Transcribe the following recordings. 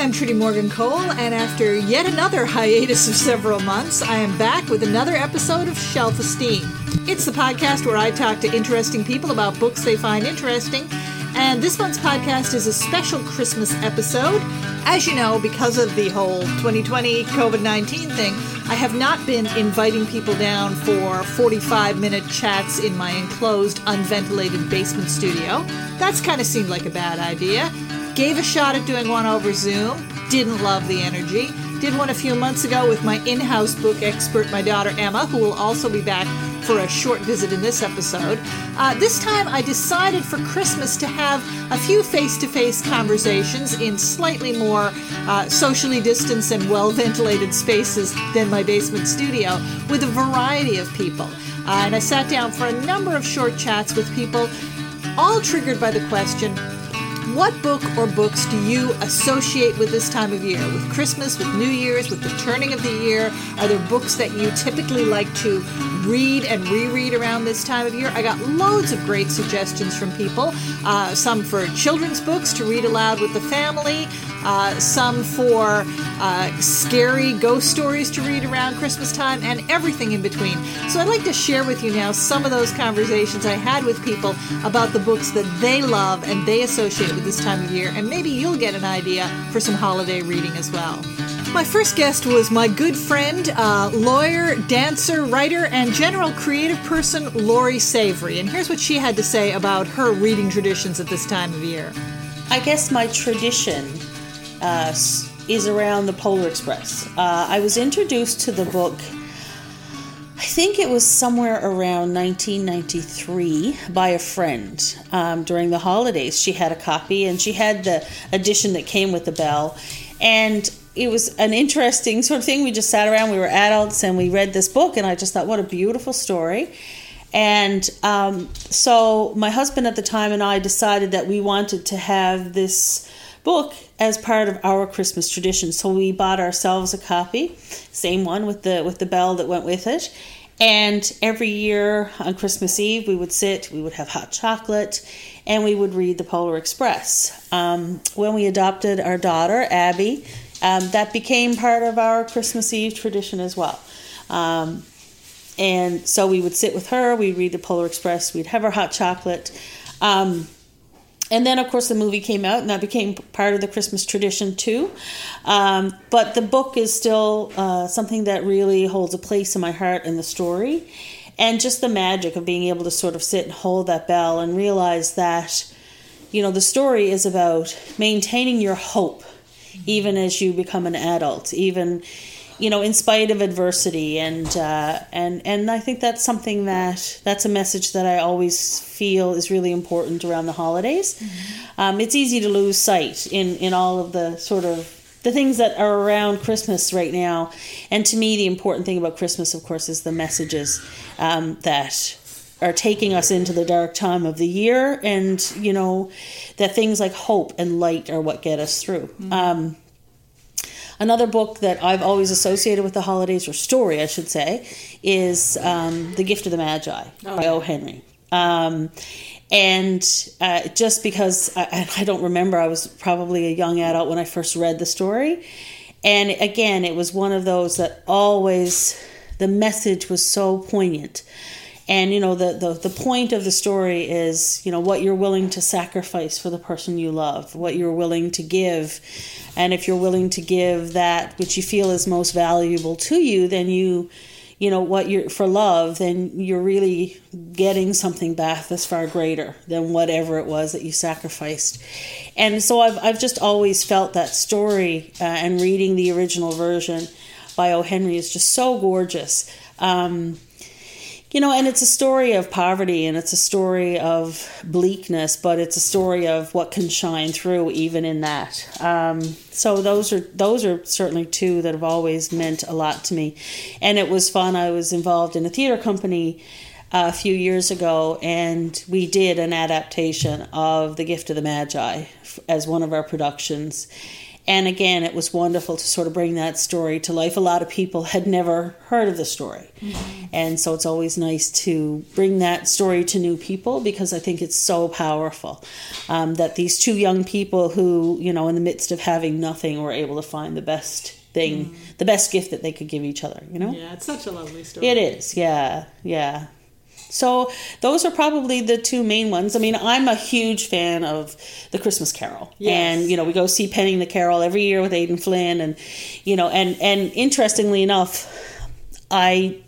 I'm Trudy Morgan Cole, and after yet another hiatus of several months, I am back with another episode of Shelf Esteem. It's the podcast where I talk to interesting people about books they find interesting, and this month's podcast is a special Christmas episode. As you know, because of the whole 2020 COVID 19 thing, I have not been inviting people down for 45 minute chats in my enclosed, unventilated basement studio. That's kind of seemed like a bad idea. Gave a shot at doing one over Zoom, didn't love the energy. Did one a few months ago with my in house book expert, my daughter Emma, who will also be back for a short visit in this episode. Uh, this time I decided for Christmas to have a few face to face conversations in slightly more uh, socially distanced and well ventilated spaces than my basement studio with a variety of people. Uh, and I sat down for a number of short chats with people, all triggered by the question what book or books do you associate with this time of year? With Christmas, with New Year's, with the turning of the year? Are there books that you typically like to read and reread around this time of year? I got loads of great suggestions from people. Uh, some for children's books to read aloud with the family, uh, some for uh, scary ghost stories to read around Christmas time, and everything in between. So I'd like to share with you now some of those conversations I had with people about the books that they love and they associate with this time of year, and maybe you'll get an idea for some holiday reading as well. My first guest was my good friend, uh, lawyer, dancer, writer, and general creative person, Lori Savory. And here's what she had to say about her reading traditions at this time of year. I guess my tradition uh, is around the Polar Express. Uh, I was introduced to the book, I think it was somewhere around 1993, by a friend um, during the holidays. She had a copy and she had the edition that came with the bell. And it was an interesting sort of thing. We just sat around, we were adults, and we read this book, and I just thought, what a beautiful story. And um, so my husband at the time and I decided that we wanted to have this book as part of our Christmas tradition. So we bought ourselves a copy, same one with the with the bell that went with it. And every year on Christmas Eve, we would sit, we would have hot chocolate, and we would read the Polar Express. Um, when we adopted our daughter, Abby, um, that became part of our Christmas Eve tradition as well. Um, and so we would sit with her, we'd read the Polar Express, we'd have our hot chocolate. Um, and then, of course, the movie came out, and that became part of the Christmas tradition too. Um, but the book is still uh, something that really holds a place in my heart and the story. And just the magic of being able to sort of sit and hold that bell and realize that, you know, the story is about maintaining your hope even as you become an adult, even you know, in spite of adversity, and uh, and and I think that's something that that's a message that I always feel is really important around the holidays. Mm-hmm. Um, it's easy to lose sight in in all of the sort of the things that are around Christmas right now, and to me, the important thing about Christmas, of course, is the messages um, that are taking us into the dark time of the year, and you know that things like hope and light are what get us through. Mm-hmm. Um, Another book that I've always associated with the holidays, or story, I should say, is um, The Gift of the Magi oh, by O. Henry. Um, and uh, just because I, I, don't remember, I was probably a young adult when I first read the story. And again, it was one of those that always, the message was so poignant and you know the, the the point of the story is you know what you're willing to sacrifice for the person you love what you're willing to give. And if you're willing to give that which you feel is most valuable to you then you you know what you're for love then you're really getting something back that's far greater than whatever it was that you sacrificed. And so i've, I've just always felt that story uh, and reading the original version by o. Henry is just so gorgeous. Um, you know, and it's a story of poverty and it's a story of bleakness, but it's a story of what can shine through even in that. Um, so those are those are certainly two that have always meant a lot to me, and it was fun. I was involved in a theater company uh, a few years ago, and we did an adaptation of The Gift of the Magi as one of our productions And again, it was wonderful to sort of bring that story to life. A lot of people had never heard of the story. Mm-hmm. And so it's always nice to bring that story to new people because I think it's so powerful um, that these two young people who, you know, in the midst of having nothing were able to find the best thing, mm. the best gift that they could give each other, you know? Yeah, it's such a lovely story. It is, yeah, yeah. So those are probably the two main ones. I mean, I'm a huge fan of the Christmas Carol, yes. and you know we go see Penning the Carol every year with Aidan Flynn, and you know, and and interestingly enough, I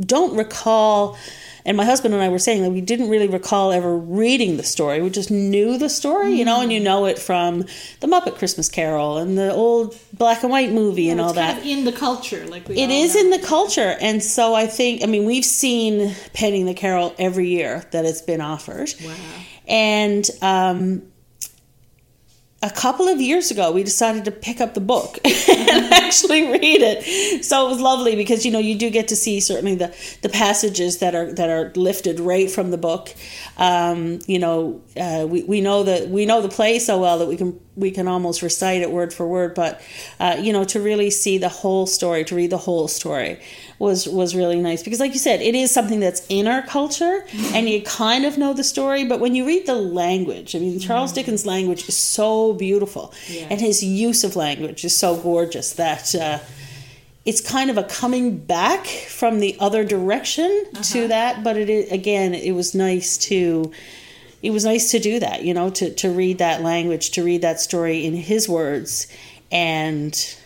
don't recall and my husband and I were saying that we didn't really recall ever reading the story. We just knew the story, mm. you know, and you know it from the Muppet Christmas Carol and the old black and white movie yeah, and all that. in the culture, like it is know. in the culture, and so I think I mean we've seen Penning the Carol every year that it's been offered. Wow. And um, a couple of years ago we decided to pick up the book and actually read it. So it was lovely because you know you do get to see certainly the the passages that are that are lifted right from the book. Um, you know uh, we, we know that we know the play so well that we can we can almost recite it word for word. But uh, you know to really see the whole story to read the whole story was was really nice because like you said it is something that's in our culture and you kind of know the story but when you read the language i mean charles mm-hmm. dickens language is so beautiful yeah. and his use of language is so gorgeous that uh, it's kind of a coming back from the other direction uh-huh. to that but it is, again it was nice to it was nice to do that you know to, to read that language to read that story in his words and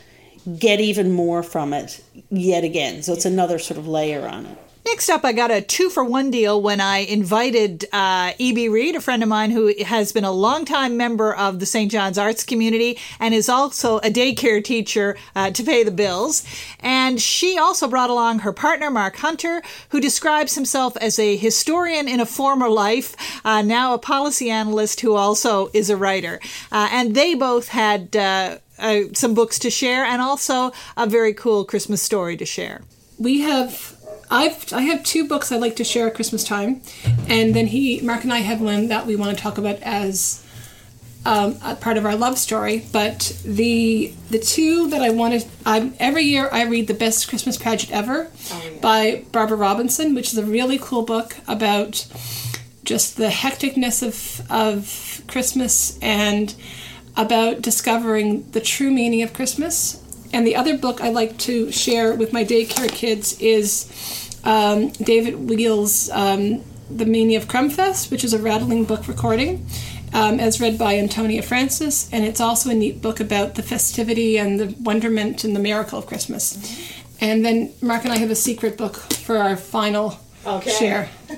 get even more from it yet again. So it's another sort of layer on it. Next up, I got a two for one deal when I invited uh, E.B. Reed, a friend of mine who has been a longtime member of the St. John's Arts community and is also a daycare teacher uh, to pay the bills. And she also brought along her partner, Mark Hunter, who describes himself as a historian in a former life, uh, now a policy analyst who also is a writer. Uh, and they both had uh, some books to share and also a very cool Christmas story to share. We have. I've I have two books I'd like to share at Christmas time, and then he Mark and I have one that we want to talk about as um, a part of our love story. But the the two that I wanted, I every year I read the best Christmas pageant ever oh, yeah. by Barbara Robinson, which is a really cool book about just the hecticness of of Christmas and about discovering the true meaning of Christmas. And the other book I like to share with my daycare kids is um, David Weale's um, The Meaning of Crumbfest, which is a rattling book recording. Um, as read by Antonia Francis, and it's also a neat book about the festivity and the wonderment and the miracle of Christmas. Mm-hmm. And then Mark and I have a secret book for our final okay. share.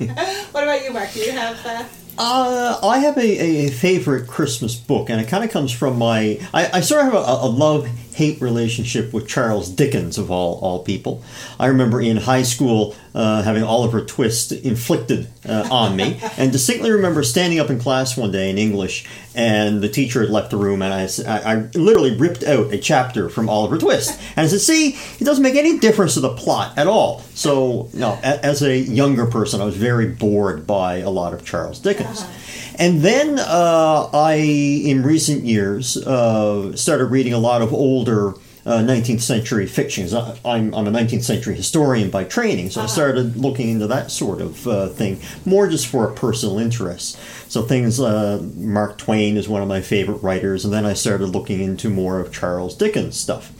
what about you, Mark? Do you have uh, uh, I have a, a favorite Christmas book, and it kind of comes from my. I, I sort of have a, a love hate relationship with Charles Dickens, of all, all people. I remember in high school uh, having Oliver Twist inflicted uh, on me, and distinctly remember standing up in class one day in English, and the teacher had left the room, and I, I, I literally ripped out a chapter from Oliver Twist. And I said, See, it doesn't make any difference to the plot at all. So, you know, as a younger person, I was very bored by a lot of Charles Dickens. Uh-huh. And then uh, I, in recent years, uh, started reading a lot of older uh, 19th century fictions. I'm, I'm a 19th century historian by training, so uh-huh. I started looking into that sort of uh, thing, more just for a personal interest. So things, uh, Mark Twain is one of my favorite writers, and then I started looking into more of Charles Dickens stuff.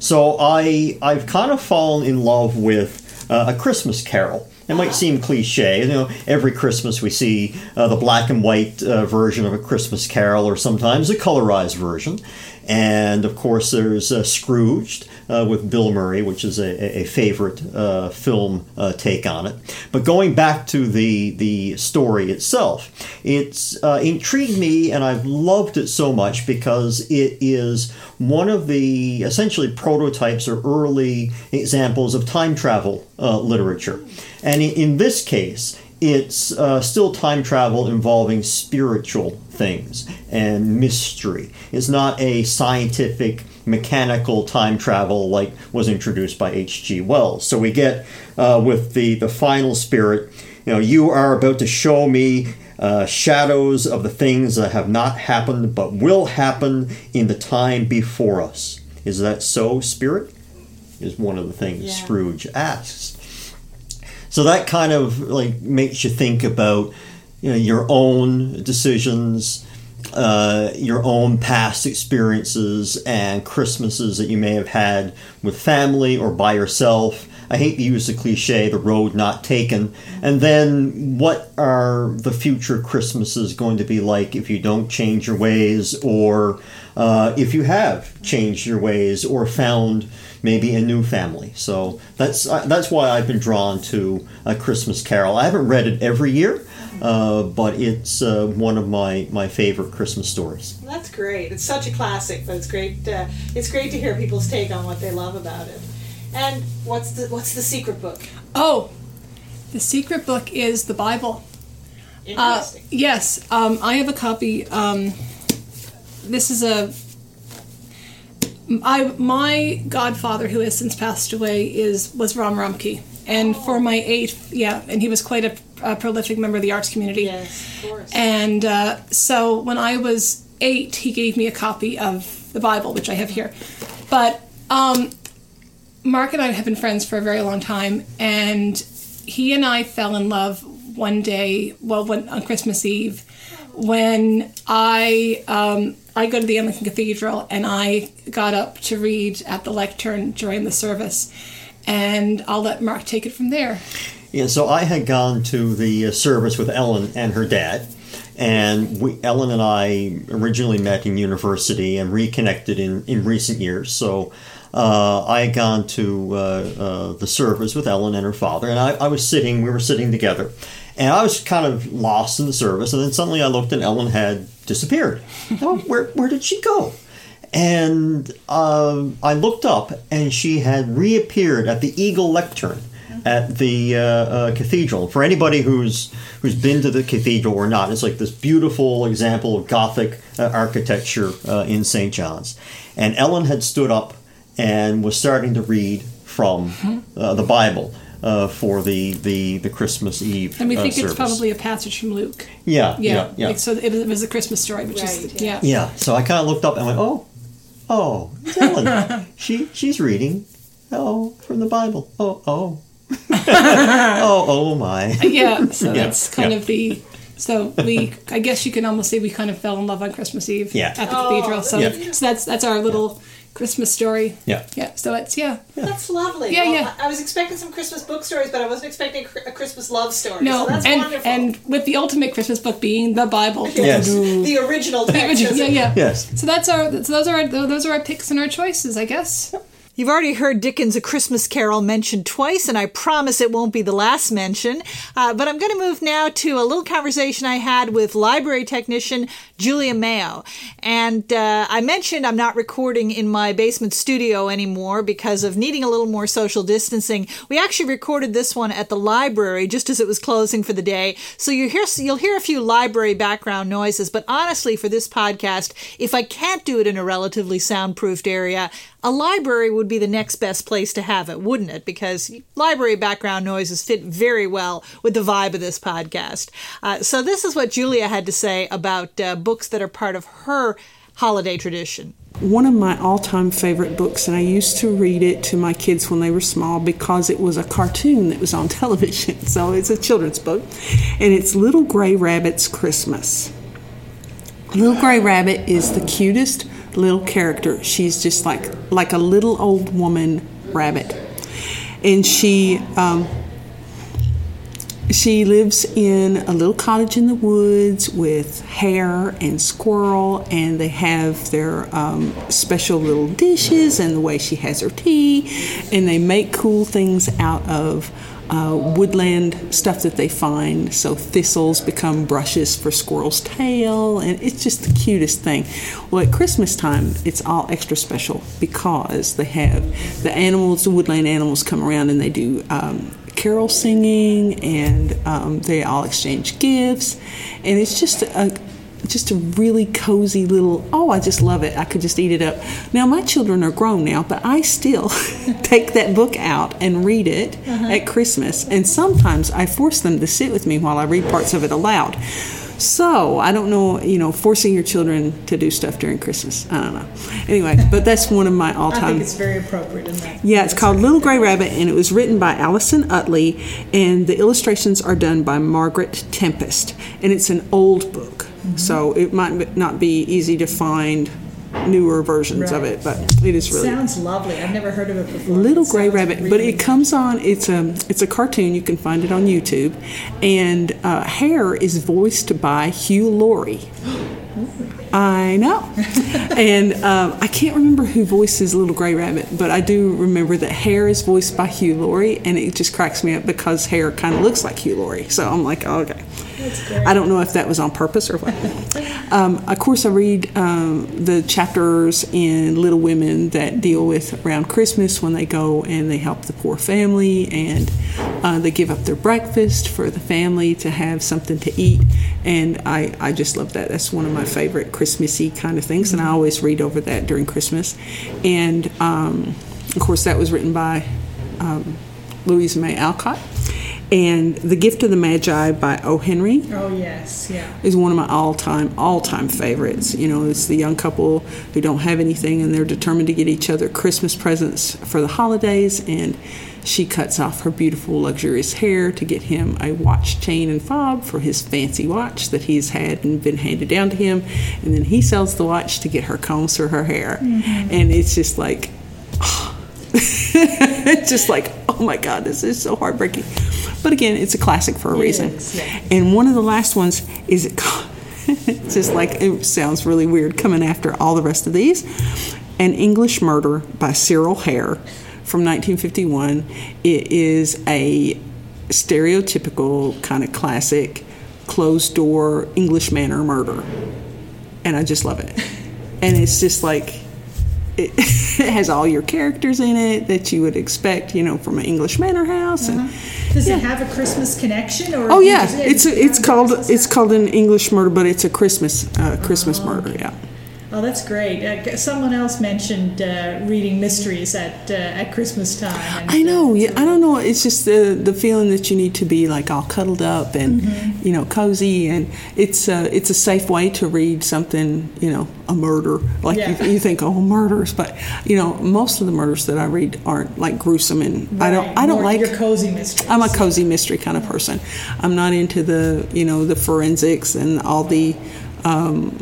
So I, I've kind of fallen in love with uh, A Christmas Carol. It might seem cliche. You know, every Christmas we see uh, the black and white uh, version of a Christmas Carol, or sometimes a colorized version. And of course, there's uh, Scrooged uh, with Bill Murray, which is a, a favorite uh, film uh, take on it. But going back to the the story itself, it's uh, intrigued me, and I've loved it so much because it is one of the essentially prototypes or early examples of time travel uh, literature. And in this case, it's uh, still time travel involving spiritual things and mystery. It's not a scientific, mechanical time travel like was introduced by H.G. Wells. So we get uh, with the, the final spirit, you know, you are about to show me uh, shadows of the things that have not happened but will happen in the time before us. Is that so, Spirit? Is one of the things Yeah. Scrooge asks. So that kind of like makes you think about you know, your own decisions, uh, your own past experiences, and Christmases that you may have had with family or by yourself. I hate to use the cliche, the road not taken. And then, what are the future Christmases going to be like if you don't change your ways, or uh, if you have changed your ways, or found maybe a new family? So that's uh, that's why I've been drawn to A Christmas Carol. I haven't read it every year, uh, but it's uh, one of my my favorite Christmas stories. That's great. It's such a classic, but it's great. Uh, it's great to hear people's take on what they love about it. And what's the what's the secret book? Oh, the secret book is the Bible. Uh, Interesting. yes, um, I have a copy. Um, this is a. I my godfather, who has since passed away, is was Ram Rumke, and for my eighth, yeah, and he was quite a, a prolific member of the arts community. yes, of course. And uh, so when I was eight, he gave me a copy of the Bible, which I have here. But um, Mark and I have been friends for a very long time, and he and I fell in love one day, well, when, on Christmas Eve, when I um, I go to the Anglican Cathedral and I got up to read at the lectern during the service, and I'll let Mark take it from there. Yeah, so I had gone to the uh, service with Ellen and her dad, and we, Ellen and I originally met in university and reconnected in, in recent years. So uh, I had gone to uh, uh, the service with Ellen and her father, and I, I was sitting, we were sitting together, and I was kind of lost in the service, and then suddenly I looked and Ellen had disappeared. where, where did she go? And um, I looked up, and she had reappeared at the Eagle Lectern at the uh, uh, cathedral. For anybody who's who's been to the cathedral or not, it's like this beautiful example of Gothic uh, architecture uh, in St. John's. And Ellen had stood up and was starting to read from uh, the Bible. Uh, for the, the, the Christmas Eve And we uh, think service. it's probably a passage from Luke. yeah Yeah, yeah yeah Like, so it was, a Christmas story, which Right, is yeah. yeah. Yeah, so I kind of looked up and went, "Oh, oh, it's Ellen. she she's reading, oh, from the Bible. Oh, oh, oh, oh my. Yeah, so Yeah, that's kind yeah. of the. So we, I guess you can almost say we kind of fell in love on Christmas Eve Yeah. at the Oh, cathedral. So, Yeah. so that's that's our little Christmas story. Yeah. Yeah. So it's yeah. That's lovely. Yeah, Well, yeah. I I was expecting some Christmas book stories, but I wasn't expecting a Christmas love story. No, so that's and wonderful. and with the ultimate Christmas book being the Bible. Yes. the original text. Yeah, isn't yeah. Yes. So that's our. So those are our, those are our picks and our choices, I guess. You've already heard Dickens' A Christmas Carol mentioned twice, and I promise it won't be the last mention. Uh, but I'm going to move now to a little conversation I had with library technician Julia Mayo. And uh, I mentioned I'm not recording in my basement studio anymore because of needing a little more social distancing. We actually recorded this one at the library just as it was closing for the day. So you hear, you'll hear a few library background noises. But honestly, for this podcast, if I can't do it in a relatively soundproofed area, a library would be the next best place to have it, wouldn't it? Because library background noises fit very well with the vibe of this podcast. Uh, so, this is what Julia had to say about uh, books that are part of her holiday tradition. One of my all time favorite books, and I used to read it to my kids when they were small because it was a cartoon that was on television. So it's a children's book, and it's Little Gray Rabbit's Christmas. Little Gray Rabbit is the cutest little character. She's just like like a little old woman rabbit, and she um, she lives in a little cottage in the woods with hare and squirrel, and they have their um, special little dishes and the way she has her tea, and they make cool things out of uh, woodland stuff that they find. So thistles become brushes for squirrel's tail, and it's just the cutest thing. Well, at Christmas time, it's all extra special because they have the animals, the woodland animals, come around and they do. Um, carol singing and um, they all exchange gifts and it's just a just a really cozy little oh i just love it i could just eat it up now my children are grown now but i still take that book out and read it uh-huh. at christmas and sometimes i force them to sit with me while i read parts of it aloud So I don't know, you know, forcing your children to do stuff during Christmas. I don't know. Anyway, but that's one of my I think all-time. it's very appropriate in that. Yeah, it's called Little Gray Rabbit, and it was written by Alison Uttley, and the illustrations are done by Margaret Tempest, and it's an old book, so it might not be easy to find newer versions of it, but it is really Sounds lovely. I've never heard of it before. Little It Gray sounds Rabbit, but really it comes on. It's a it's a cartoon. You can find it on YouTube, and uh, Hare is voiced by Hugh Laurie. I know, and um, I can't remember who voices Little Gray Rabbit, but I do remember that Hare is voiced by Hugh Laurie, and it just cracks me up because Hare kind of looks like Hugh Laurie. So I'm like, oh, okay. I don't know if that was on purpose or what. um, of course, I read um, the chapters in Little Women that deal with around Christmas when they go and they help the poor family and uh, they give up their breakfast for the family to have something to eat. And I, I just love that. That's one of my favorite Christmassy kind of things, and I always read over that during Christmas. And um, of course, that was written by um, Louise May Alcott. And The Gift of the Magi by O. Henry Oh yes, yeah. is one of my all-time all-time favorites. You know, it's the young couple who don't have anything and they're determined to get each other Christmas presents for the holidays and she cuts off her beautiful luxurious hair to get him a watch chain and fob for his fancy watch that he's had and been handed down to him and then he sells the watch to get her combs for her hair. Mm-hmm. And it's just like it's just like, oh my God, this is so heartbreaking. But again, it's a classic for a reason. is, yeah. And one of the last ones is it. it's just like it sounds really weird coming after all the rest of these. An English Murder by Cyril Hare from 1951. It is a stereotypical kind of classic closed door English manor murder, and I just love it. And it's just like it, it has all your characters in it that you would expect, you know, from an English manor house. And, Does Yeah. it have a Christmas connection? Or oh yeah, it's a, it's called it's called an English murder, but it's a Christmas uh, Christmas murder. Yeah. Oh, that's great. Uh, someone else mentioned uh, reading mysteries at uh, at Christmas time. And, I know. uh, Yeah, I don't know. It's just the the feeling that you need to be like all cuddled up and Mm-hmm. you know cozy, and it's uh, it's a safe way to read something. You know, a murder. Like Yeah. you, you think, oh, murders, but you know, most of the murders that I read aren't like gruesome, and I don't I don't more like your cozy mystery. I'm a cozy mystery kind of person. I'm not into the you know the forensics and all the um,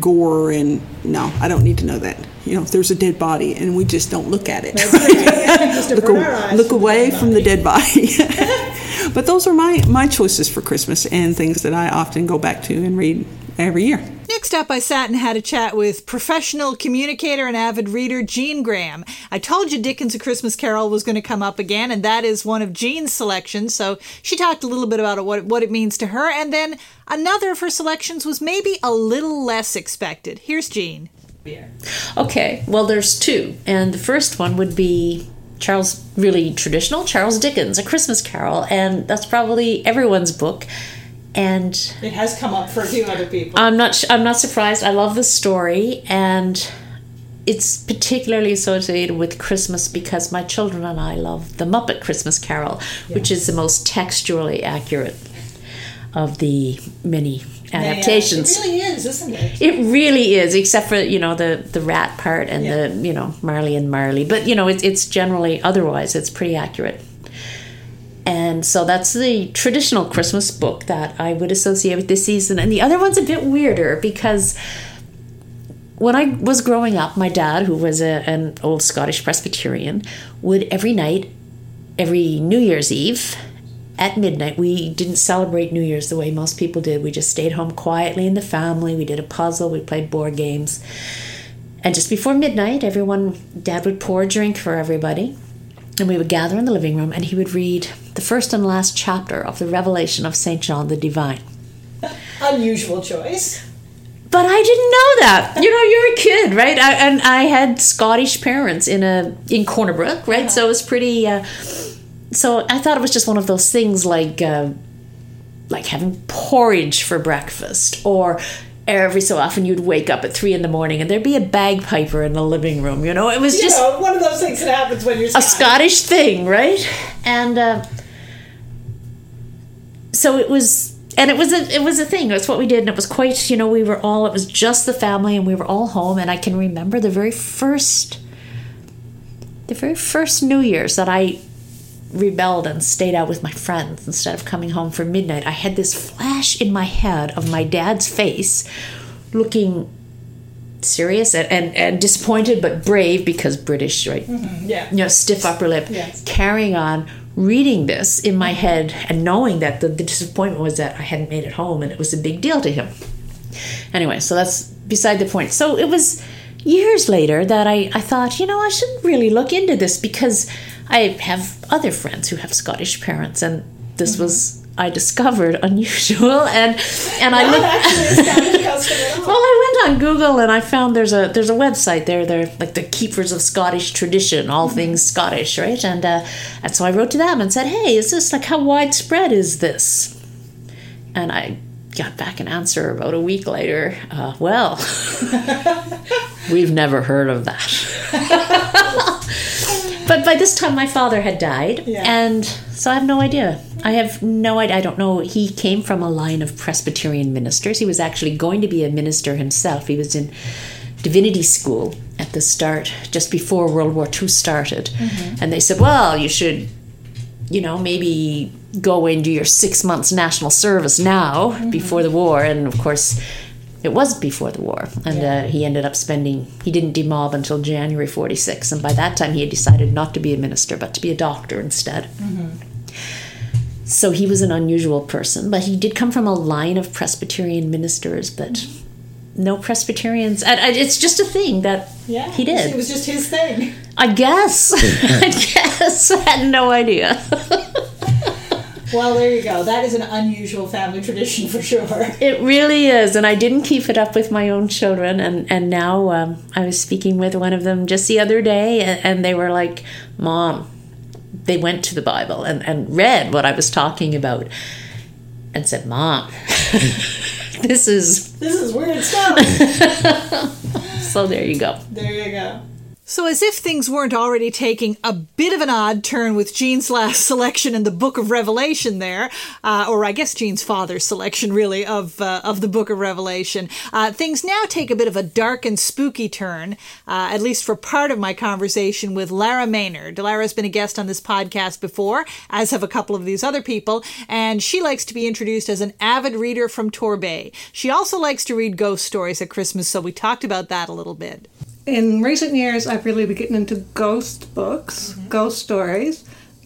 gore and no, I don't need to know that. You know, if there's a dead body and we just don't look at it. Just look, a- look from the away from the dead body. but those are my my choices for Christmas and things that I often go back to and read every year. Next up, I sat and had a chat with professional communicator and avid reader Jean Graham. I told you Dickens' A Christmas Carol was going to come up again, and that is one of Jean's selections. So she talked a little bit about it, what, what it means to her, and then another of her selections was maybe a little less expected. Here's Jean. Okay, well, there's two, and the first one would be Charles, really traditional Charles Dickens, A Christmas Carol, and that's probably everyone's book. And It has come up for a few other people. I'm not, I'm not surprised. I love the story, and it's particularly associated with Christmas because my children and I love the Muppet Christmas Carol, which is the most textually accurate of the many adaptations. It really is, isn't it? It really is, except for you know the the rat part and Yeah. the you know Marley and Marley. But you know it's it's generally otherwise it's pretty accurate. And so that's the traditional Christmas book that I would associate with this season. And the other one's a bit weirder because when I was growing up, my dad, who was a, an old Scottish Presbyterian, would every night, every New Year's Eve, at midnight, we didn't celebrate New Year's the way most people did. We just stayed home quietly in the family. We did a puzzle, we played board games. And just before midnight, everyone, dad would pour a drink for everybody. And we would gather in the living room, and he would read the first and last chapter of the Revelation of St. John the Divine. Unusual choice. But I didn't know that. You know, you're a kid, right? I, and I had Scottish parents in a in Corner Brook, right? So it was pretty. Uh, so I thought it was just one of those things like uh, like having porridge for breakfast, or every so often you'd wake up at three in the morning and there'd be a bagpiper in the living room. You know, it was just know, one of those things that happens when you're a Scottish thing, right? And uh, so it was and it was a it was a thing. It's what we did, and it was quite. You know, we were all. It was just the family, and we were all home. And I can remember the very first, the very first New Year's that I rebelled and stayed out with my friends instead of coming home for midnight. I had this flash in my head of my dad's face, looking serious and, and, and disappointed but brave because British, right? Mm-hmm, yeah. You know, stiff upper lip, Yes. carrying on, reading this in my mm-hmm. head and knowing that the, the disappointment was that I hadn't made it home and it was a big deal to him. Anyway, so that's beside the point. So it was years later that I, I thought, you know, I should really look into this because I have other friends who have Scottish parents and this was I discovered unusual and and I looked well, I went on Google and I found there's a there's a website there. They're like the keepers of Scottish tradition, all things Scottish, right? And uh, and so I wrote to them and said, "Hey, is this like how widespread is this?" And I got back an answer about a week later. Uh, well, we've never heard of that. But by this time, my father had died, and so I have no idea. I have no idea. I don't know. He came from a line of Presbyterian ministers. He was actually going to be a minister himself. He was in divinity school at the start, just before World War II started. Mm-hmm. And they said, well, you should, you know, maybe go and do your six months national service now mm-hmm. before the war. And of course, it was before the war. And uh, he ended up spending, he didn't demob until January 46. And by that time, he had decided not to be a minister, but to be a doctor instead. So he was an unusual person, but he did come from a line of Presbyterian ministers, but no Presbyterians. And and it's just a thing that Yeah. he did. It was just his thing. I guess. I guess. I had no idea. Well, there you go. That is an unusual family tradition for sure. It really is, and I didn't keep it up with my own children. And and now um, I was speaking with one of them just the other day, and, and they were like, "Mom," they went to the Bible and and read what I was talking about, and said, "Mom, this is." This is weird stuff. So there you go. There you go. So, as if things weren't already taking a bit of an odd turn with Jean's last selection in the Book of Revelation, there, uh, or I guess Jean's father's selection, really, of uh, of the Book of Revelation, uh, things now take a bit of a dark and spooky turn. Uh, at least for part of my conversation with Lara Maynard. Lara's been a guest on this podcast before, as have a couple of these other people, and she likes to be introduced as an avid reader from Torbay. She also likes to read ghost stories at Christmas, so we talked about that a little bit. In recent years, I've really been getting into ghost books, ghost stories.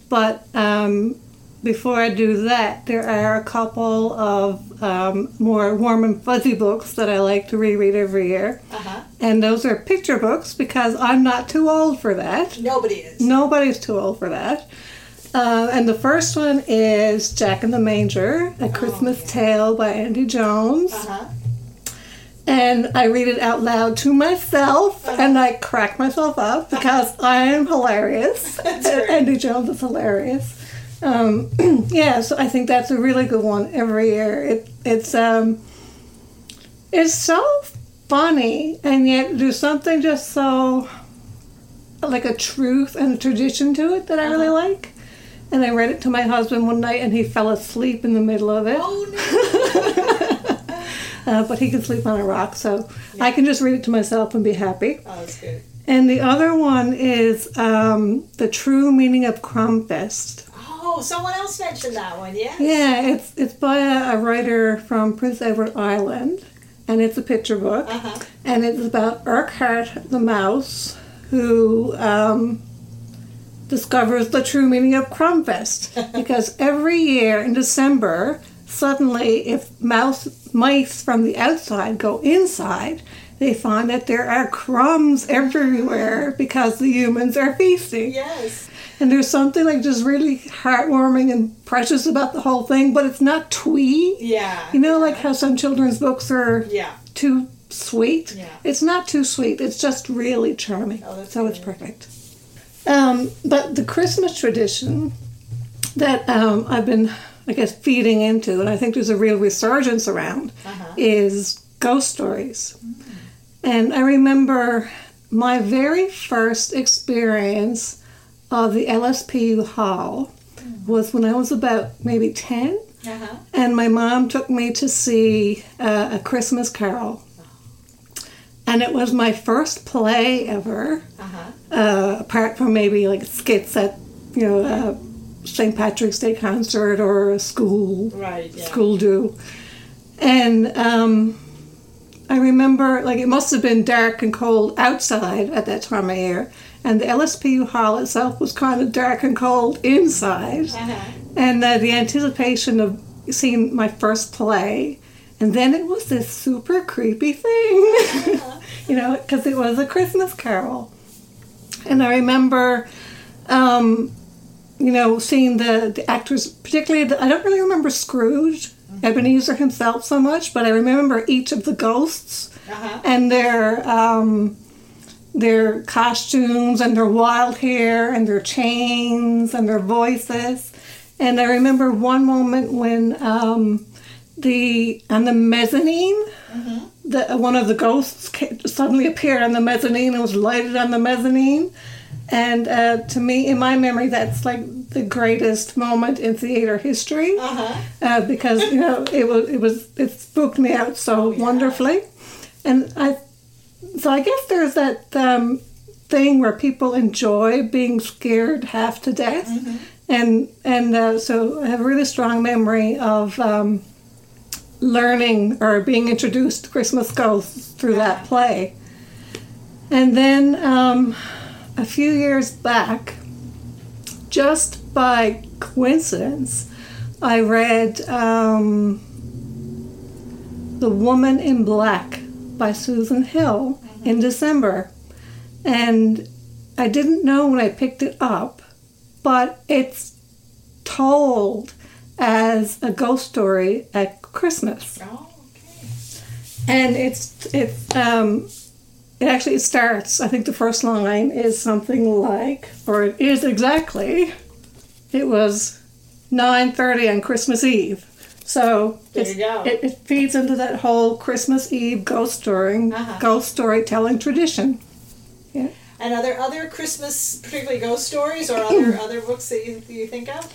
But um, before I do that, there are a couple of um, more warm and fuzzy books that I like to reread every year. And those are picture books because I'm not too old for that. Nobody is. Nobody's too old for that. Uh, and the first one is Jack in the Manger, A Christmas Tale by Andy Jones. And I read it out loud to myself, and I crack myself up because I am hilarious. Andy Jones is hilarious. Um, yeah, so I think that's a really good one every year. It, it's um, it's so funny, and yet there's something just so like a truth and a tradition to it that I really like. And I read it to my husband one night, and he fell asleep in the middle of it. uh, but he can sleep on a rock, so I can just read it to myself and be happy. Oh, that's good. And the other one is um, the true meaning of Crumbfest. Oh, someone else mentioned that one, yeah? Yeah, it's it's by a, a writer from Prince Edward Island, and it's a picture book, uh-huh. and it's about Urquhart the mouse who um, discovers the true meaning of Crumbfest because every year in December, suddenly, if mouse mice from the outside go inside. They find that there are crumbs everywhere because the humans are feasting. Yes. And there's something like just really heartwarming and precious about the whole thing, but it's not twee. Yeah. You know, like how some children's books are Yeah. too sweet. Yeah. It's not too sweet. It's just really charming. Oh, that's so it's perfect. Um, but the Christmas tradition that um, I've been, I guess, feeding into, and I think there's a real resurgence around, Uh-huh. is ghost stories. And I remember my very first experience of the LSPU Hall was when I was about maybe 10. Uh-huh. and my mom took me to see uh, a Christmas Carol. And it was my first play ever, Uh-huh. uh, apart from maybe like skits at, you know, uh, St. Patrick's Day concert or a school Right, yeah. school do. And um, I remember, like, it must have been dark and cold outside at that time of year, and the LSPU hall itself was kind of dark and cold inside. Uh-huh. And uh, the anticipation of seeing my first play, and then it was this super creepy thing, you know, because it was a Christmas carol. And I remember, um, you know, seeing the, the actors, particularly, the, I don't really remember Scrooge, Ebenezer himself so much, but I remember each of the ghosts Uh-huh. and their um, their costumes and their wild hair and their chains and their voices. And I remember one moment when um, the on the mezzanine, the one of the ghosts suddenly appeared on the mezzanine and was lighted on the mezzanine. And uh, to me, in my memory, that's like the greatest moment in theater history. Uh-huh. uh, because you know it was it was it spooked me out so wonderfully, and I so I guess there's that um, thing where people enjoy being scared half to death, and and uh, so I have a really strong memory of um, learning or being introduced to Christmas ghosts through that play, and then um, a few years back, just by coincidence, I read um, The Woman in Black by Susan Hill in December. And I didn't know when I picked it up, but it's told as a ghost story at Christmas. Oh, okay. And it's it's um it actually starts, I think the first line is something like or it is exactly it was 9:30 on Christmas Eve. So There you go. It, it feeds into that whole Christmas Eve ghost story, Uh-huh. ghost storytelling tradition. And are there other Christmas, particularly ghost stories, or other other books that you, you think of?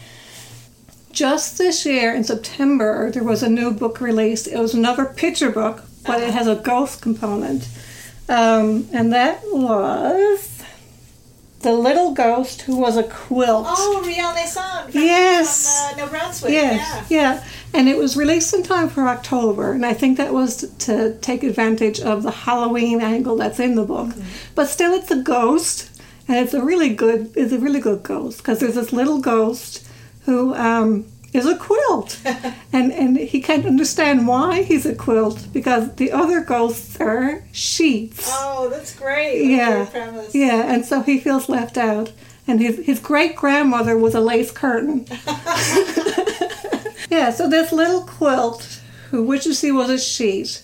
Just this year in September, there was a new book released. It was another picture book, but it has a ghost component. Um, and that was The Little Ghost Who Was a Quilt. Oh, Riel Nason. From, Yes. From, uh, New Brunswick. Yes, yeah. And it was released in time for October, and I think that was to, to take advantage of the Halloween angle that's in the book. But still, it's a ghost, and it's a really good, it's a really good ghost because there's this little ghost who um, is a quilt, and and he can't understand why he's a quilt because the other ghosts are sheets. Oh, that's great. What a Yeah, yeah, and so he feels left out. And his, his great grandmother was a lace curtain. yeah, so this little quilt, who wishes he was a sheet,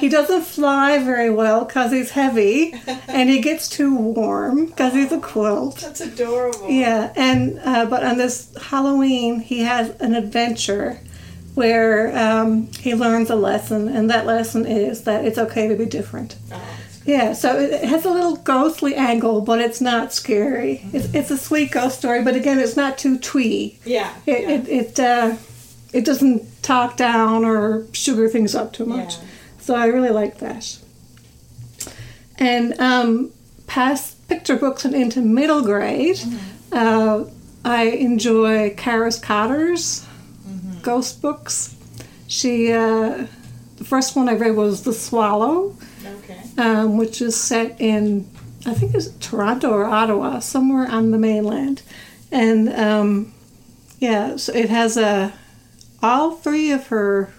he doesn't fly very well because he's heavy, and he gets too warm because he's a quilt. That's adorable. Yeah, and uh, but on this Halloween, he has an adventure where um, he learns a lesson, and that lesson is that it's okay to be different. Oh, Yeah, so it has a little ghostly angle, but it's not scary. It's, it's a sweet ghost story, but again, it's not too twee. yeah. It yeah. it it, uh, it doesn't talk down or sugar things up too much. Yeah. So I really like that. And um, past picture books and into middle grade, uh, I enjoy Charis Cotter's ghost books. She uh, the first one I read was The Swallow okay. um, which is set in, I think it's Toronto or Ottawa, somewhere on the mainland. And um, yeah, so it has a, all three of her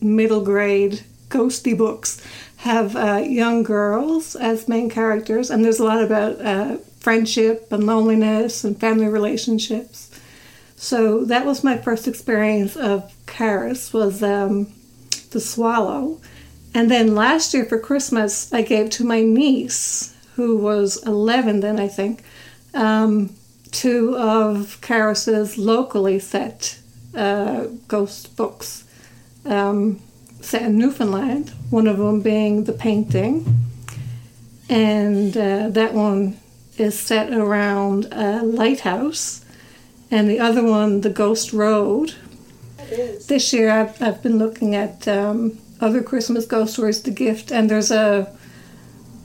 middle grade ghosty books have uh, young girls as main characters, and there's a lot about uh, friendship and loneliness and family relationships. So that was my first experience of Charis was um, the swallow. And then last year for Christmas, I gave to my niece, who was 11 then, I think, um, two of Charis's locally set uh, ghost books um, in Newfoundland, one of them being The Painting. And uh, that one is set around a lighthouse, and the other one, The Ghost Road. is. This year, I've, I've been looking at um, other Christmas ghost stories The gift, and there's a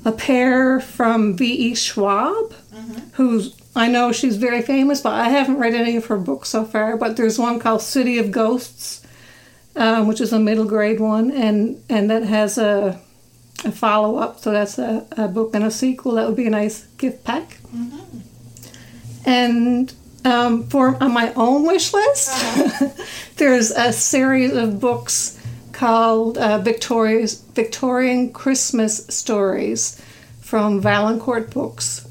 a pair from V.E. Schwab, who's I know she's very famous, but I haven't read any of her books so far. But there's one called City of Ghosts, um, which is a middle grade one, and and that has a a follow up. So that's a, a book and a sequel. That would be a nice gift pack. And um, for on my own wish list, there's a series of books called uh, Victoria's Victorian Christmas Stories from Valancourt Books,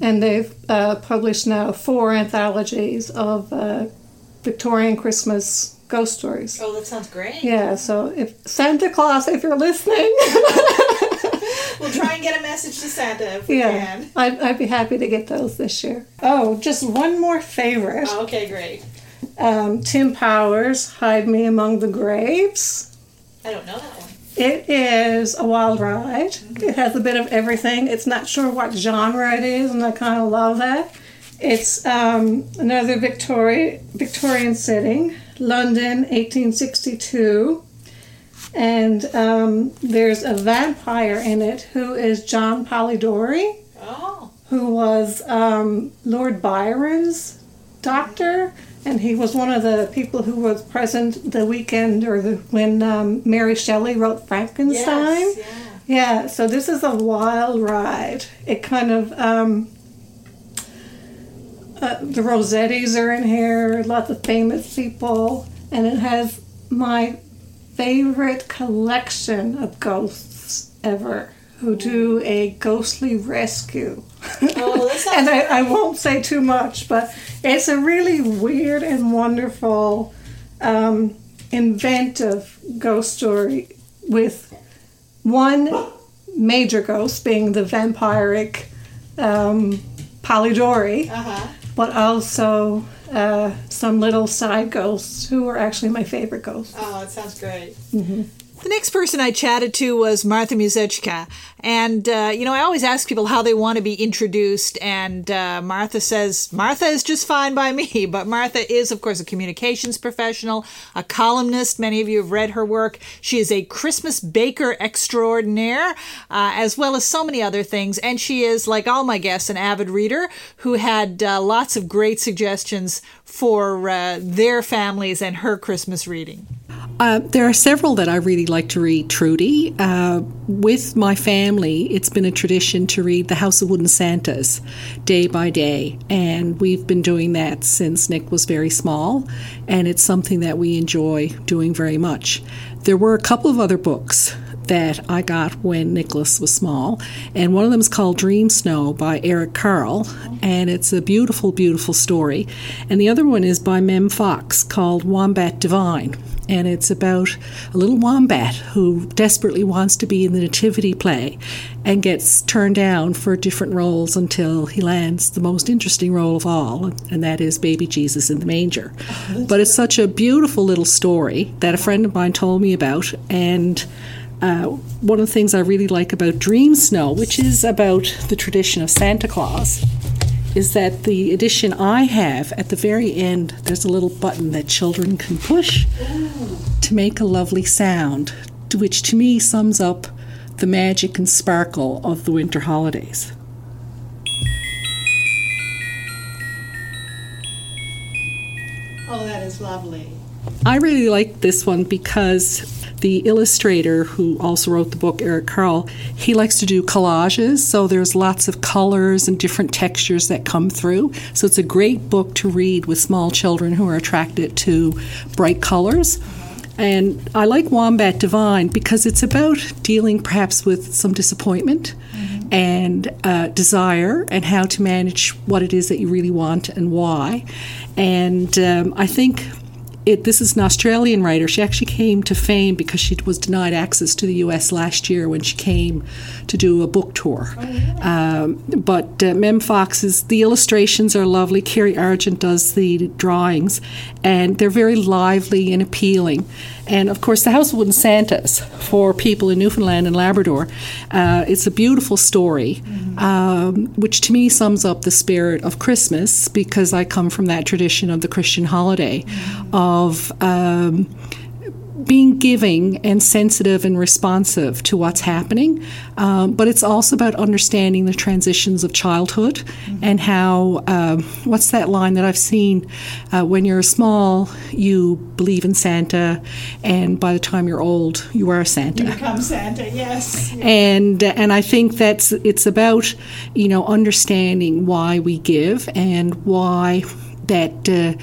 and they've uh, published now four anthologies of uh, Victorian Christmas ghost stories. Oh, that sounds great. Yeah, so if Santa Claus, if you're listening, We'll try and get a message to Santa if we yeah, can. I'd, I'd be happy to get those this year. Oh, just one more favorite. Oh, okay, great. Um, Tim Powers, Hide Me Among the Graves. I don't know that one. It is a wild ride. It has a bit of everything. It's not sure what genre it is, and I kind of love that. It's um, another Victoria, Victorian setting, London, 1862. And um, there's a vampire in it who is John Polidori, Oh, who was um, Lord Byron's doctor, and he was one of the people who was present the weekend or the when um, Mary Shelley wrote Frankenstein. yes, yeah. Yeah, so this is a wild ride. It kind of um, uh, the Rossettis are in here, lots of famous people, and it has my favorite collection of ghosts ever who do a ghostly rescue. Oh, and I, I won't say too much, but it's a really weird and wonderful, um, inventive ghost story with one major ghost being the vampiric um, Polidori, Uh-huh. But also uh, some little side ghosts who are actually my favorite ghosts. Oh, it sounds great. The next person I chatted to was Martha Muzychka. And, uh, you know, I always ask people how they want to be introduced. And uh, Martha says, Martha is just fine by me. But Martha is, of course, a communications professional, a columnist. Many of you have read her work. She is a Christmas baker extraordinaire, uh, as well as so many other things. And she is, like all my guests, an avid reader who had uh, lots of great suggestions for uh, their families and her Christmas reading. Uh, there are several that I really like to read, Trudy. Uh, with my family, it's been a tradition to read The House of Wooden Santas day by day, and we've been doing that since Nick was very small, and it's something that we enjoy doing very much. There were a couple of other books that I got when Nicholas was small, and one of them is called Dream Snow by Eric Carle, and it's a beautiful, beautiful story. And the other one is by Mem Fox called Wombat Divine, and it's about a little wombat who desperately wants to be in the nativity play and gets turned down for different roles until he lands the most interesting role of all, and that is baby Jesus in the manger. but it's such a beautiful little story that a friend of mine told me about, and uh, one of the things I really like about Dream Snow, which is about the tradition of Santa Claus, is that the edition I have at the very end, there's a little button that children can push to make a lovely sound, which to me sums up the magic and sparkle of the winter holidays. Oh, that is lovely. I really like this one because the illustrator who also wrote the book, Eric Carle, he likes to do collages. So there's lots of colors and different textures that come through. So it's a great book to read with small children who are attracted to bright colors. And I like Wombat Divine because it's about dealing perhaps with some disappointment and uh, desire and how to manage what it is that you really want and why. And um, I think it, this is an Australian writer. She actually came to fame because she was denied access to the U.S. last year when she came to do a book tour. um, but uh, Mem Fox's the illustrations are lovely. Kerry Argent does the drawings, and they're very lively and appealing. And of course, the House of Wooden Santas for people in Newfoundland and Labrador. Uh, it's a beautiful story um, which to me sums up the spirit of Christmas because I come from that tradition of the Christian holiday of. Um, being giving and sensitive and responsive to what's happening, um, but it's also about understanding the transitions of childhood mm-hmm. and how um, what's that line that I've seen uh, when you're small, you believe in Santa, and by the time you're old, you are Santa. You become Santa, yes. And and I think that's it's about you know understanding why we give and why that. Uh,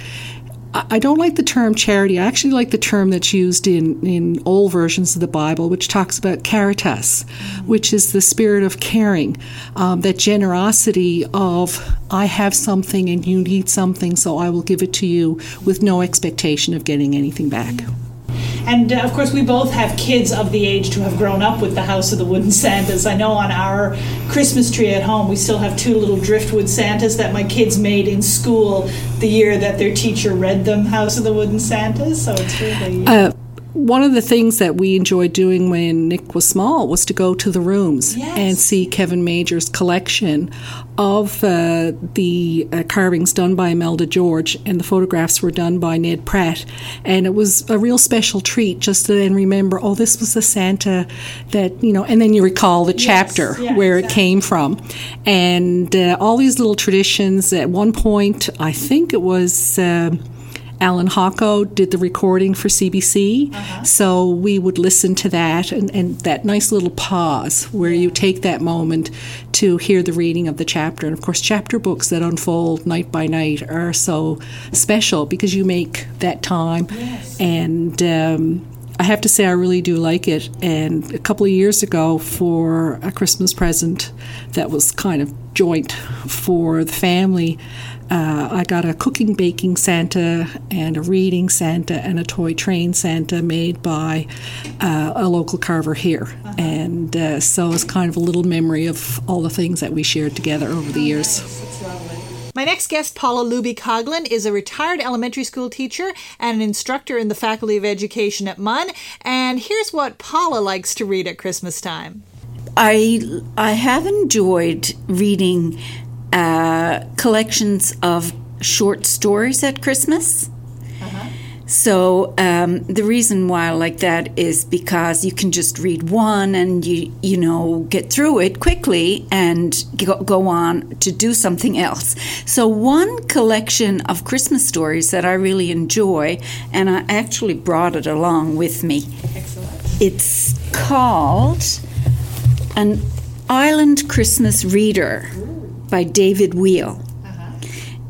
I don't like the term charity. I actually like the term that's used in, in old versions of the Bible, which talks about caritas, which is the spirit of caring, um, that generosity of, I have something and you need something, so I will give it to you with no expectation of getting anything back. And uh, of course, we both have kids of the age to have grown up with the House of the Wooden Santas. I know on our Christmas tree at home, we still have two little driftwood Santas that my kids made in school the year that their teacher read them House of the Wooden Santas. So it's really. Uh, one of the things that we enjoyed doing when Nick was small was to go to the rooms yes. and see Kevin Major's collection of uh, the uh, carvings done by Imelda George, and the photographs were done by Ned Pratt. And it was a real special treat just to then remember, oh, this was the Santa that, you know, and then you recall the chapter yeah, where exactly. it came from. And uh, all these little traditions. At one point, I think it was. Uh, Allan Hawco did the recording for CBC. Uh-huh. So we would listen to that and, and that nice little pause where you take that moment to hear the reading of the chapter. And of course, chapter books that unfold night by night are so special because you make that time. Yes. And um, I have to say, I really do like it. And a couple of years ago, for a Christmas present that was kind of joint for the family, uh, I got a cooking baking Santa and a reading Santa and a toy train Santa made by uh, a local carver here. Uh-huh. And uh, so it's kind of a little memory of all the things that we shared together over the years. My next guest, Paula Luby Coughlin, is a retired elementary school teacher and an instructor in the Faculty of Education at MUN. And here's what Paula likes to read at Christmas time. I I have enjoyed reading uh, collections of short stories at Christmas. Uh-huh. So um, the reason why I like that is because you can just read one and you you know get through it quickly and go, go on to do something else. So one collection of Christmas stories that I really enjoy, and I actually brought it along with me. Excellent. It's called an Island Christmas Reader by David Weale. Uh-huh.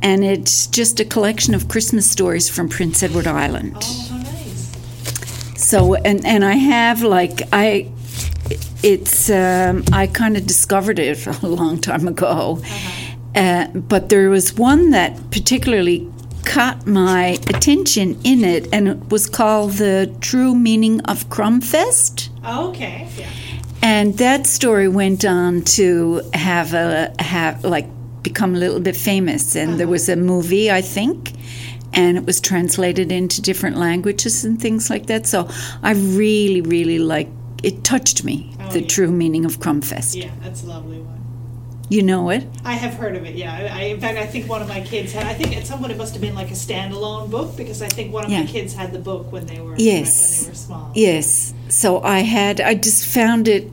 And it's just a collection of Christmas stories from Prince Edward Island. Oh, nice. So, and, and I have like, I, it's, um, I kind of discovered it a long time ago. Uh-huh. Uh, but there was one that particularly caught my attention in it, and it was called The True Meaning of Crumbfest. Oh, okay. Yeah. And that story went on to have a have like become a little bit famous, and uh-huh. there was a movie, I think, and it was translated into different languages and things like that. So I really, really like it. Touched me oh, the yeah. true meaning of Crumbfest. Yeah, that's a lovely one. You know it? I have heard of it. Yeah. I, in fact, I think one of my kids had. I think at some point it must have been like a standalone book because I think one of yeah. my kids had the book when they were yes when they were small. Yes. So I had. I just found it.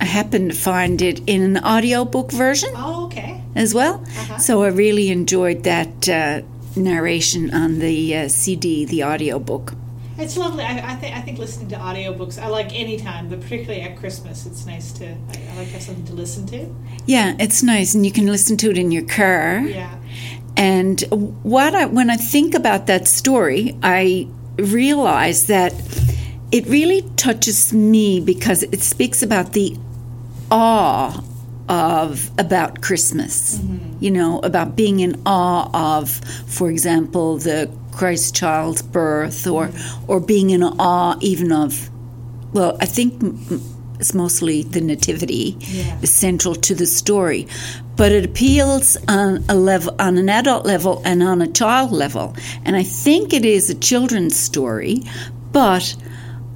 I happened to find it in an audiobook version. Oh, okay. As well. Uh-huh. So I really enjoyed that uh, narration on the uh, CD, the audiobook. It's lovely. I, I think I think listening to audiobooks I like any time, but particularly at Christmas, it's nice to. I, I like to have something to listen to. Yeah, it's nice, and you can listen to it in your car. Yeah. And what I when I think about that story, I realize that it really touches me because it speaks about the awe of about Christmas. Mm-hmm. You know, about being in awe of, for example, the Christ child's birth, or or being in awe even of. Well, I think it's mostly the nativity yeah. is central to the story, but it appeals on a level, on an adult level, and on a child level. And I think it is a children's story, but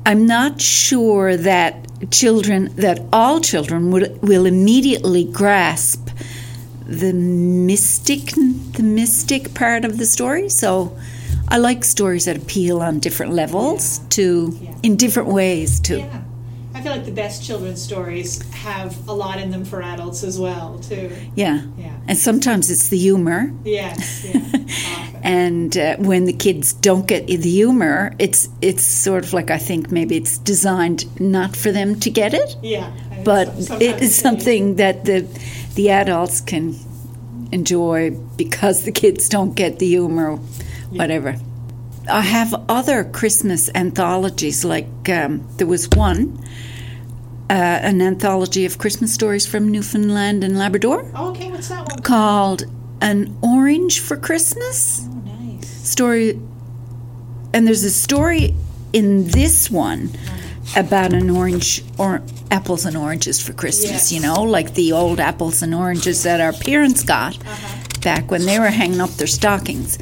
I'm not sure that children that all children will, will immediately grasp the mystic the mystic part of the story. So I like stories that appeal on different levels to in different ways too. Yeah. I feel like the best children's stories have a lot in them for adults as well, too. Yeah. Yeah. And sometimes it's the humor. Yes, yeah. And uh, when the kids don't get the humor, it's it's sort of like I think maybe it's designed not for them to get it, Yeah. But it is something that the the adults can enjoy because the kids don't get the humor, whatever. I have other Christmas anthologies. Like um, there was one, uh, an anthology of Christmas stories from Newfoundland and Labrador Oh, okay, what's that one? called "An Orange for Christmas." Oh, nice. story and there's a story in this one about an orange or apples and oranges for christmas you know like the old apples and oranges that our parents got back when they were hanging up their stockings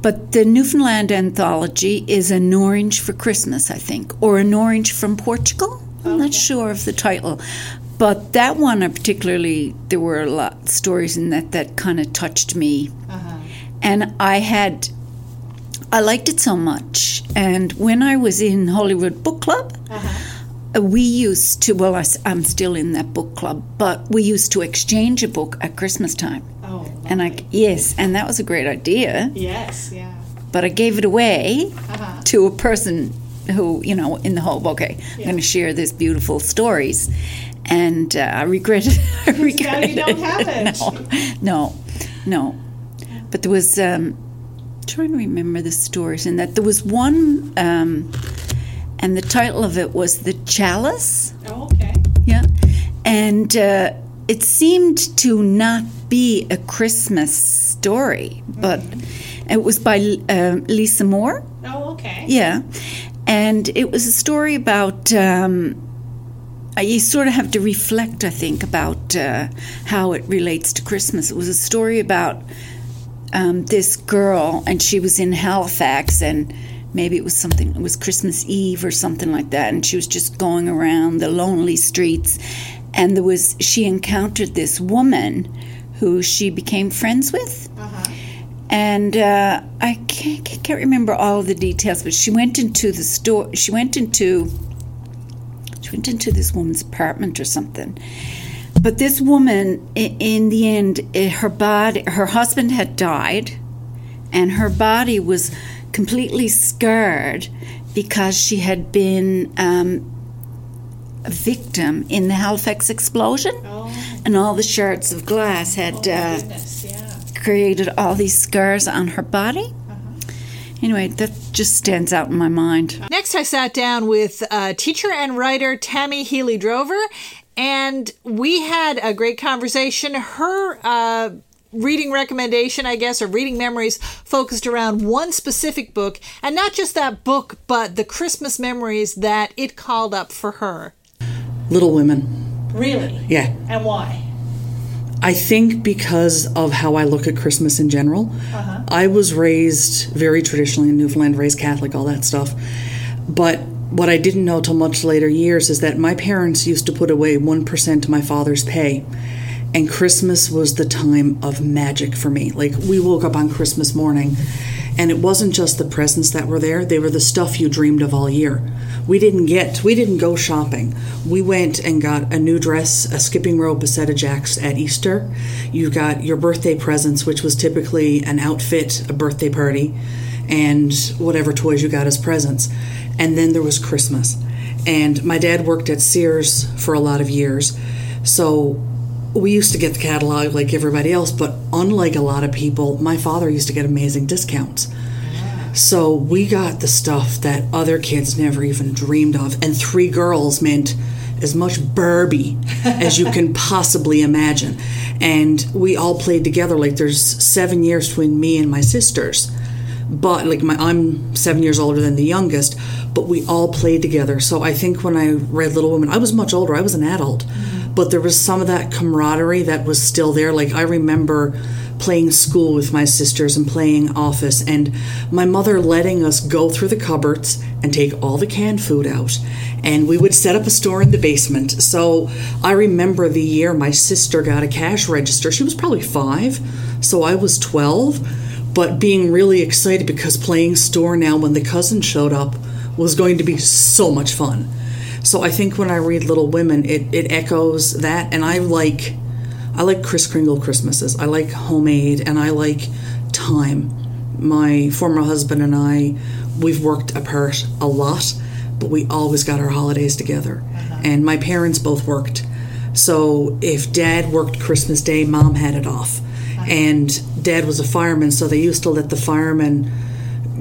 but the newfoundland anthology is an orange for christmas i think or an orange from portugal i'm not sure of the title but that one I particularly there were a lot of stories in that that kind of touched me uh-huh. and I had I liked it so much. And when I was in Hollywood Book Club, uh-huh. uh, we used to well, I, am still in that book club, but we used to exchange a book at Christmas time. Oh, And I yes, and that was a great idea. yes, yeah. But I gave it away uh-huh. to a person who you know in the hope. Okay, I'm going to share these beautiful stories, and uh, I regret it. I regret you don't have it. no, no. no. But there was um, trying to remember the stories and that there was one, um, and the title of it was the Chalice. Oh, okay. Yeah, and uh, it seemed to not be a Christmas story, but it was by um Lisa Moore. Oh, okay. Yeah, and it was a story about. Um, you sort of have to reflect, I think, about uh, how it relates to Christmas. It was a story about um, this girl, and she was in Halifax, and maybe it was something, it was Christmas Eve or something like that, and she was just going around the lonely streets, and there was, she encountered this woman who she became friends with. And uh, I can't, can't remember all of the details, but she went into the store. She went into she went into this woman's apartment or something. But this woman, in the end, her body, her husband had died, and her body was completely scarred because she had been um, a victim in the Halifax explosion, and all the shards of glass had. uh, Goodness, yeah. Created all these scars on her body. Anyway, that just stands out in my mind. Next, I sat down with uh, teacher and writer Tammy Healy Drover, and we had a great conversation. Her uh, reading recommendation, I guess, or reading memories focused around one specific book, and not just that book, but the Christmas memories that it called up for her. Little Women. Really? Yeah. And why? I think because of how I look at Christmas in general. Uh-huh. I was raised very traditionally in Newfoundland, raised Catholic, all that stuff. But what I didn't know till much later years is that my parents used to put away 1% of my father's pay. And Christmas was the time of magic for me. Like, we woke up on Christmas morning, and it wasn't just the presents that were there, they were the stuff you dreamed of all year. We didn't get, we didn't go shopping. We went and got a new dress, a skipping rope, a set of jacks at Easter. You got your birthday presents, which was typically an outfit, a birthday party, and whatever toys you got as presents. And then there was Christmas. And my dad worked at Sears for a lot of years. So we used to get the catalog like everybody else, but unlike a lot of people, my father used to get amazing discounts. So we got the stuff that other kids never even dreamed of. And three girls meant as much Barbie as you can possibly imagine. And we all played together. Like there's seven years between me and my sisters. But like my I'm seven years older than the youngest, but we all played together. So I think when I read Little Women, I was much older. I was an adult. Mm-hmm. But there was some of that camaraderie that was still there. Like I remember playing school with my sisters and playing office, and my mother letting us go through the cupboards and take all the canned food out. And we would set up a store in the basement. So I remember the year my sister got a cash register. She was probably five, so I was 12, but being really excited because playing store now when the cousin showed up was going to be so much fun. So I think when I read Little Women, it, it echoes that, and I like I like Kris Kringle Christmases. I like homemade, and I like time. My former husband and I, we've worked apart a lot, but we always got our holidays together. Uh-huh. And my parents both worked. So if dad worked Christmas Day, mom had it off. Uh-huh. And dad was a fireman, so they used to let the firemen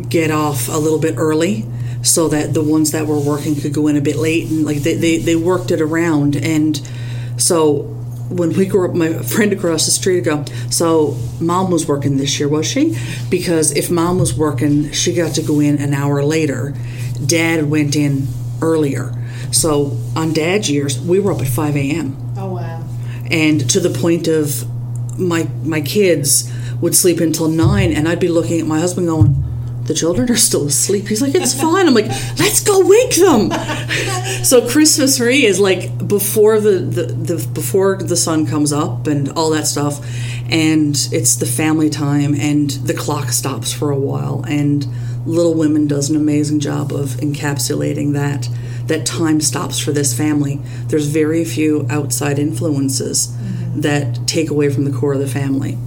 get off a little bit early so that the ones that were working could go in a bit late and like they, they, they worked it around and so when we grew up my friend across the street ago so mom was working this year was she? Because if mom was working she got to go in an hour later. Dad went in earlier. So on dad's years we were up at 5 a.m Oh wow. and to the point of my my kids would sleep until nine and i'd be looking at my husband going the children are still asleep. He's like it's fine. I'm like let's go wake them. So christmas tree is like before the, the, the before the sun comes up and all that stuff and it's the family time and the clock stops for a while and little women does an amazing job of encapsulating that that time stops for this family. There's very few outside influences mm-hmm. that take away from the core of the family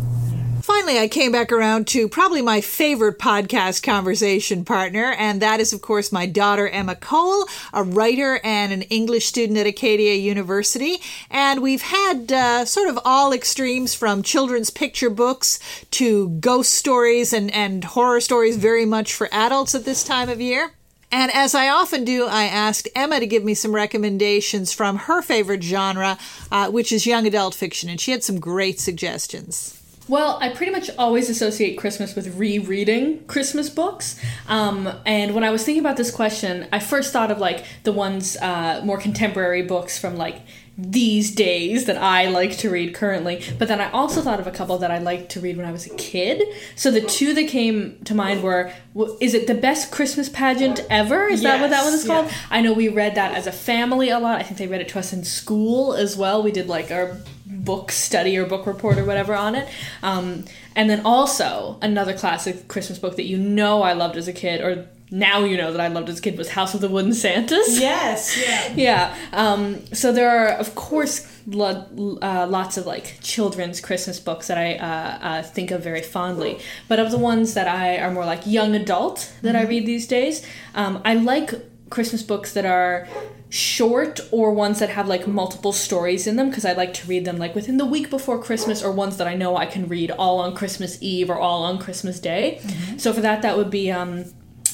Finally, I came back around to probably my favorite podcast conversation partner, and that is, of course, my daughter Emma Cole, a writer and an English student at Acadia University. And we've had uh, sort of all extremes from children's picture books to ghost stories and, and horror stories, very much for adults at this time of year. And as I often do, I asked Emma to give me some recommendations from her favorite genre, uh, which is young adult fiction, and she had some great suggestions. Well, I pretty much always associate Christmas with rereading Christmas books. Um, and when I was thinking about this question, I first thought of like the ones, uh, more contemporary books from like these days that I like to read currently. But then I also thought of a couple that I liked to read when I was a kid. So the two that came to mind were is it the best Christmas pageant ever? Is that what that one is called? yeah. I know we read that as a family a lot. I think they read it to us in school as well. We did like our book study or book report or whatever on it. Um, and then also another classic Christmas book that you know I loved as a kid, or now you know that I loved as a kid, was House of the Wooden Santas. Yes. Yeah. Yeah. Um, so there are, of course, lo- uh, lots of like children's Christmas books that I uh, uh, think of very fondly. But of the ones that I are more like young adult that I read these days, um, I like Christmas books that are short or ones that have like multiple stories in them because I like to read them like within the week before Christmas or ones that I know I can read all on Christmas Eve or all on Christmas Day. So for that, that would be. Um,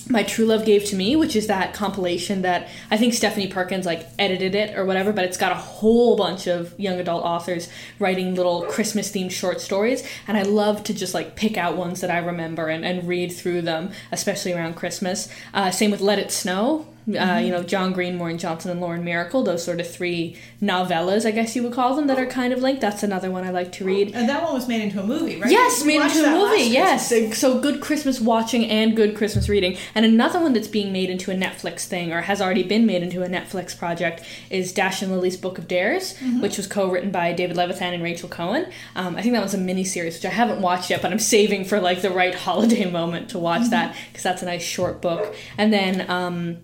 my true love gave to me which is that compilation that i think stephanie perkins like edited it or whatever but it's got a whole bunch of young adult authors writing little christmas themed short stories and i love to just like pick out ones that i remember and, and read through them especially around christmas uh, same with let it snow uh, you know john green Maureen johnson and lauren myracle those sort of three novellas i guess you would call them that are kind of linked that's another one i like to read And that one was made into a movie, right? Yes, We made into a movie. Yes, Christmas. so good Christmas watching and good Christmas reading. And another one that's being made into a Netflix thing, or has already been made into a Netflix project, is Dash and Lily's Book of Dares, Mm-hmm. which was co-written by David Levithan and Rachel Cohn. Um, I think that was a mini series, which I haven't watched yet, but I'm saving for like the right holiday moment to watch Mm-hmm. that because that's a nice short book. And then. Um,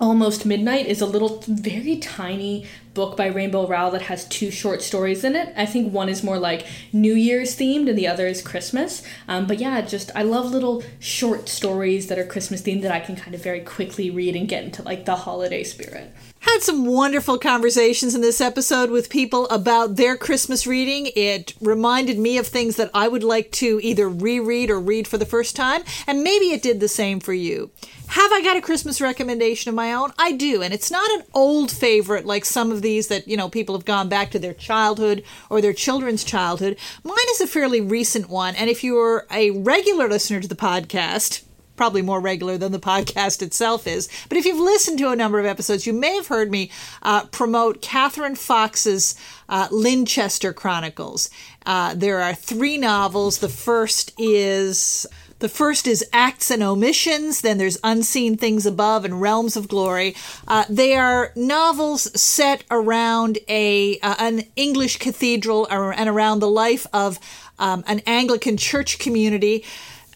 Almost Midnight is a little, very tiny book by Rainbow Rowell that has two short stories in it. I think one is more like New Year's themed and the other is Christmas. Um, but yeah, just I love little short stories that are Christmas themed that I can kind of very quickly read and get into like the holiday spirit. Had some wonderful conversations in this episode with people about their Christmas reading. It reminded me of things that I would like to either reread or read for the first time, and maybe it did the same for you. Have I got a Christmas recommendation of my own? I do, and it's not an old favorite like some of these that, you know, people have gone back to their childhood or their children's childhood. Mine is a fairly recent one, and if you're a regular listener to the podcast, probably more regular than the podcast itself is. But if you've listened to a number of episodes, you may have heard me uh, promote Catherine Fox's uh, Lindchester Chronicles. Uh, there are three novels. The first is. The first is Acts and Omissions, then there's Unseen Things Above and Realms of Glory. Uh, they are novels set around a uh, an English cathedral and around the life of um, an Anglican church community.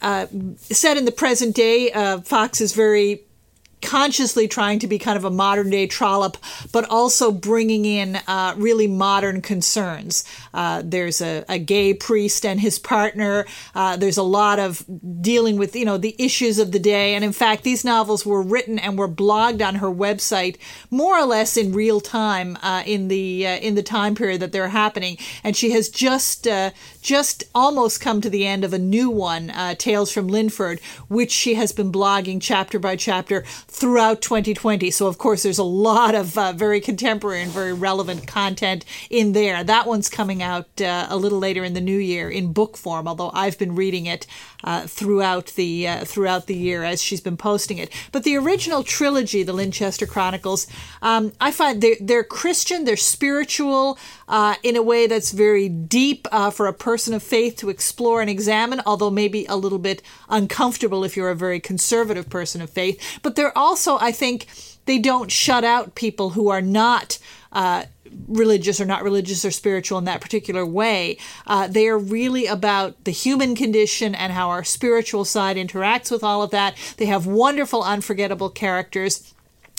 Uh, set in the present day, uh, Fox is very consciously trying to be kind of a modern day Trollope, but also bringing in uh, really modern concerns. Uh, there's a, a, gay priest and his partner. Uh, there's a lot of dealing with you know the issues of the day, and in fact, these novels were written and were blogged on her website more or less in real time uh, in the uh, in the time period that they're happening. And she has just uh, just almost come to the end of a new one, Tales from Lindford, which she has been blogging chapter by chapter throughout 2020. So, of course, there's a lot of uh, very contemporary and very relevant content in there. That one's coming out uh, a little later in the new year in book form, although I've been reading it uh, throughout the uh, throughout the year as she's been posting it. But the original trilogy, the Lindchester Chronicles, um, I find they're, they're Christian, they're spiritual uh, in a way that's very deep uh, for a person of faith to explore and examine, although maybe a little bit uncomfortable if you're a very conservative person of faith. But they're also, I think, they don't shut out people who are not. Uh, religious or not religious or spiritual in that particular way. Uh, they are really about the human condition and how our spiritual side interacts with all of that. They have wonderful, unforgettable characters.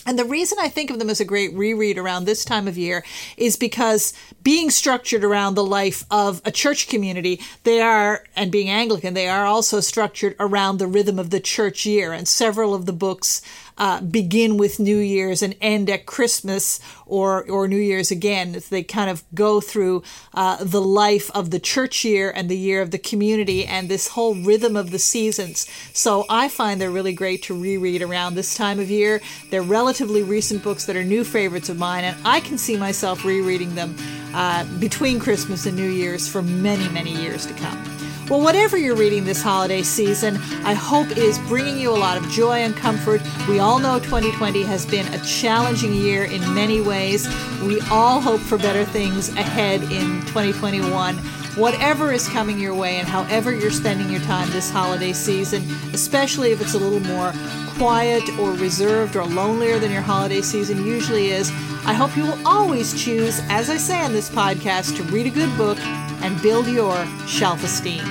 And the reason I think of them as a great reread around this time of year is because being structured around the life of a church community, they are, and being Anglican, they are also structured around the rhythm of the church year. And several of the books uh, begin with New Year's and end at Christmas or or New Year's again. They kind of go through uh, the life of the church year and the year of the community and this whole rhythm of the seasons. So I find they're really great to reread around this time of year. They're relatively recent books that are new favorites of mine, and I can see myself rereading them uh, between Christmas and New Year's for many many years to come. Well, whatever you're reading this holiday season, I hope is bringing you a lot of joy and comfort. We all know 2020 has been a challenging year in many ways. We all hope for better things ahead in 2021. Whatever is coming your way and however you're spending your time this holiday season, especially if it's a little more quiet or reserved or lonelier than your holiday season usually is, I hope you will always choose, as I say on this podcast, to read a good book and build your shelf esteem.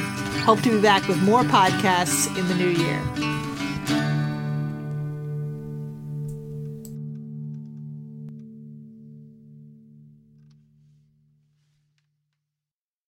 Hope to be back with more podcasts in the new year.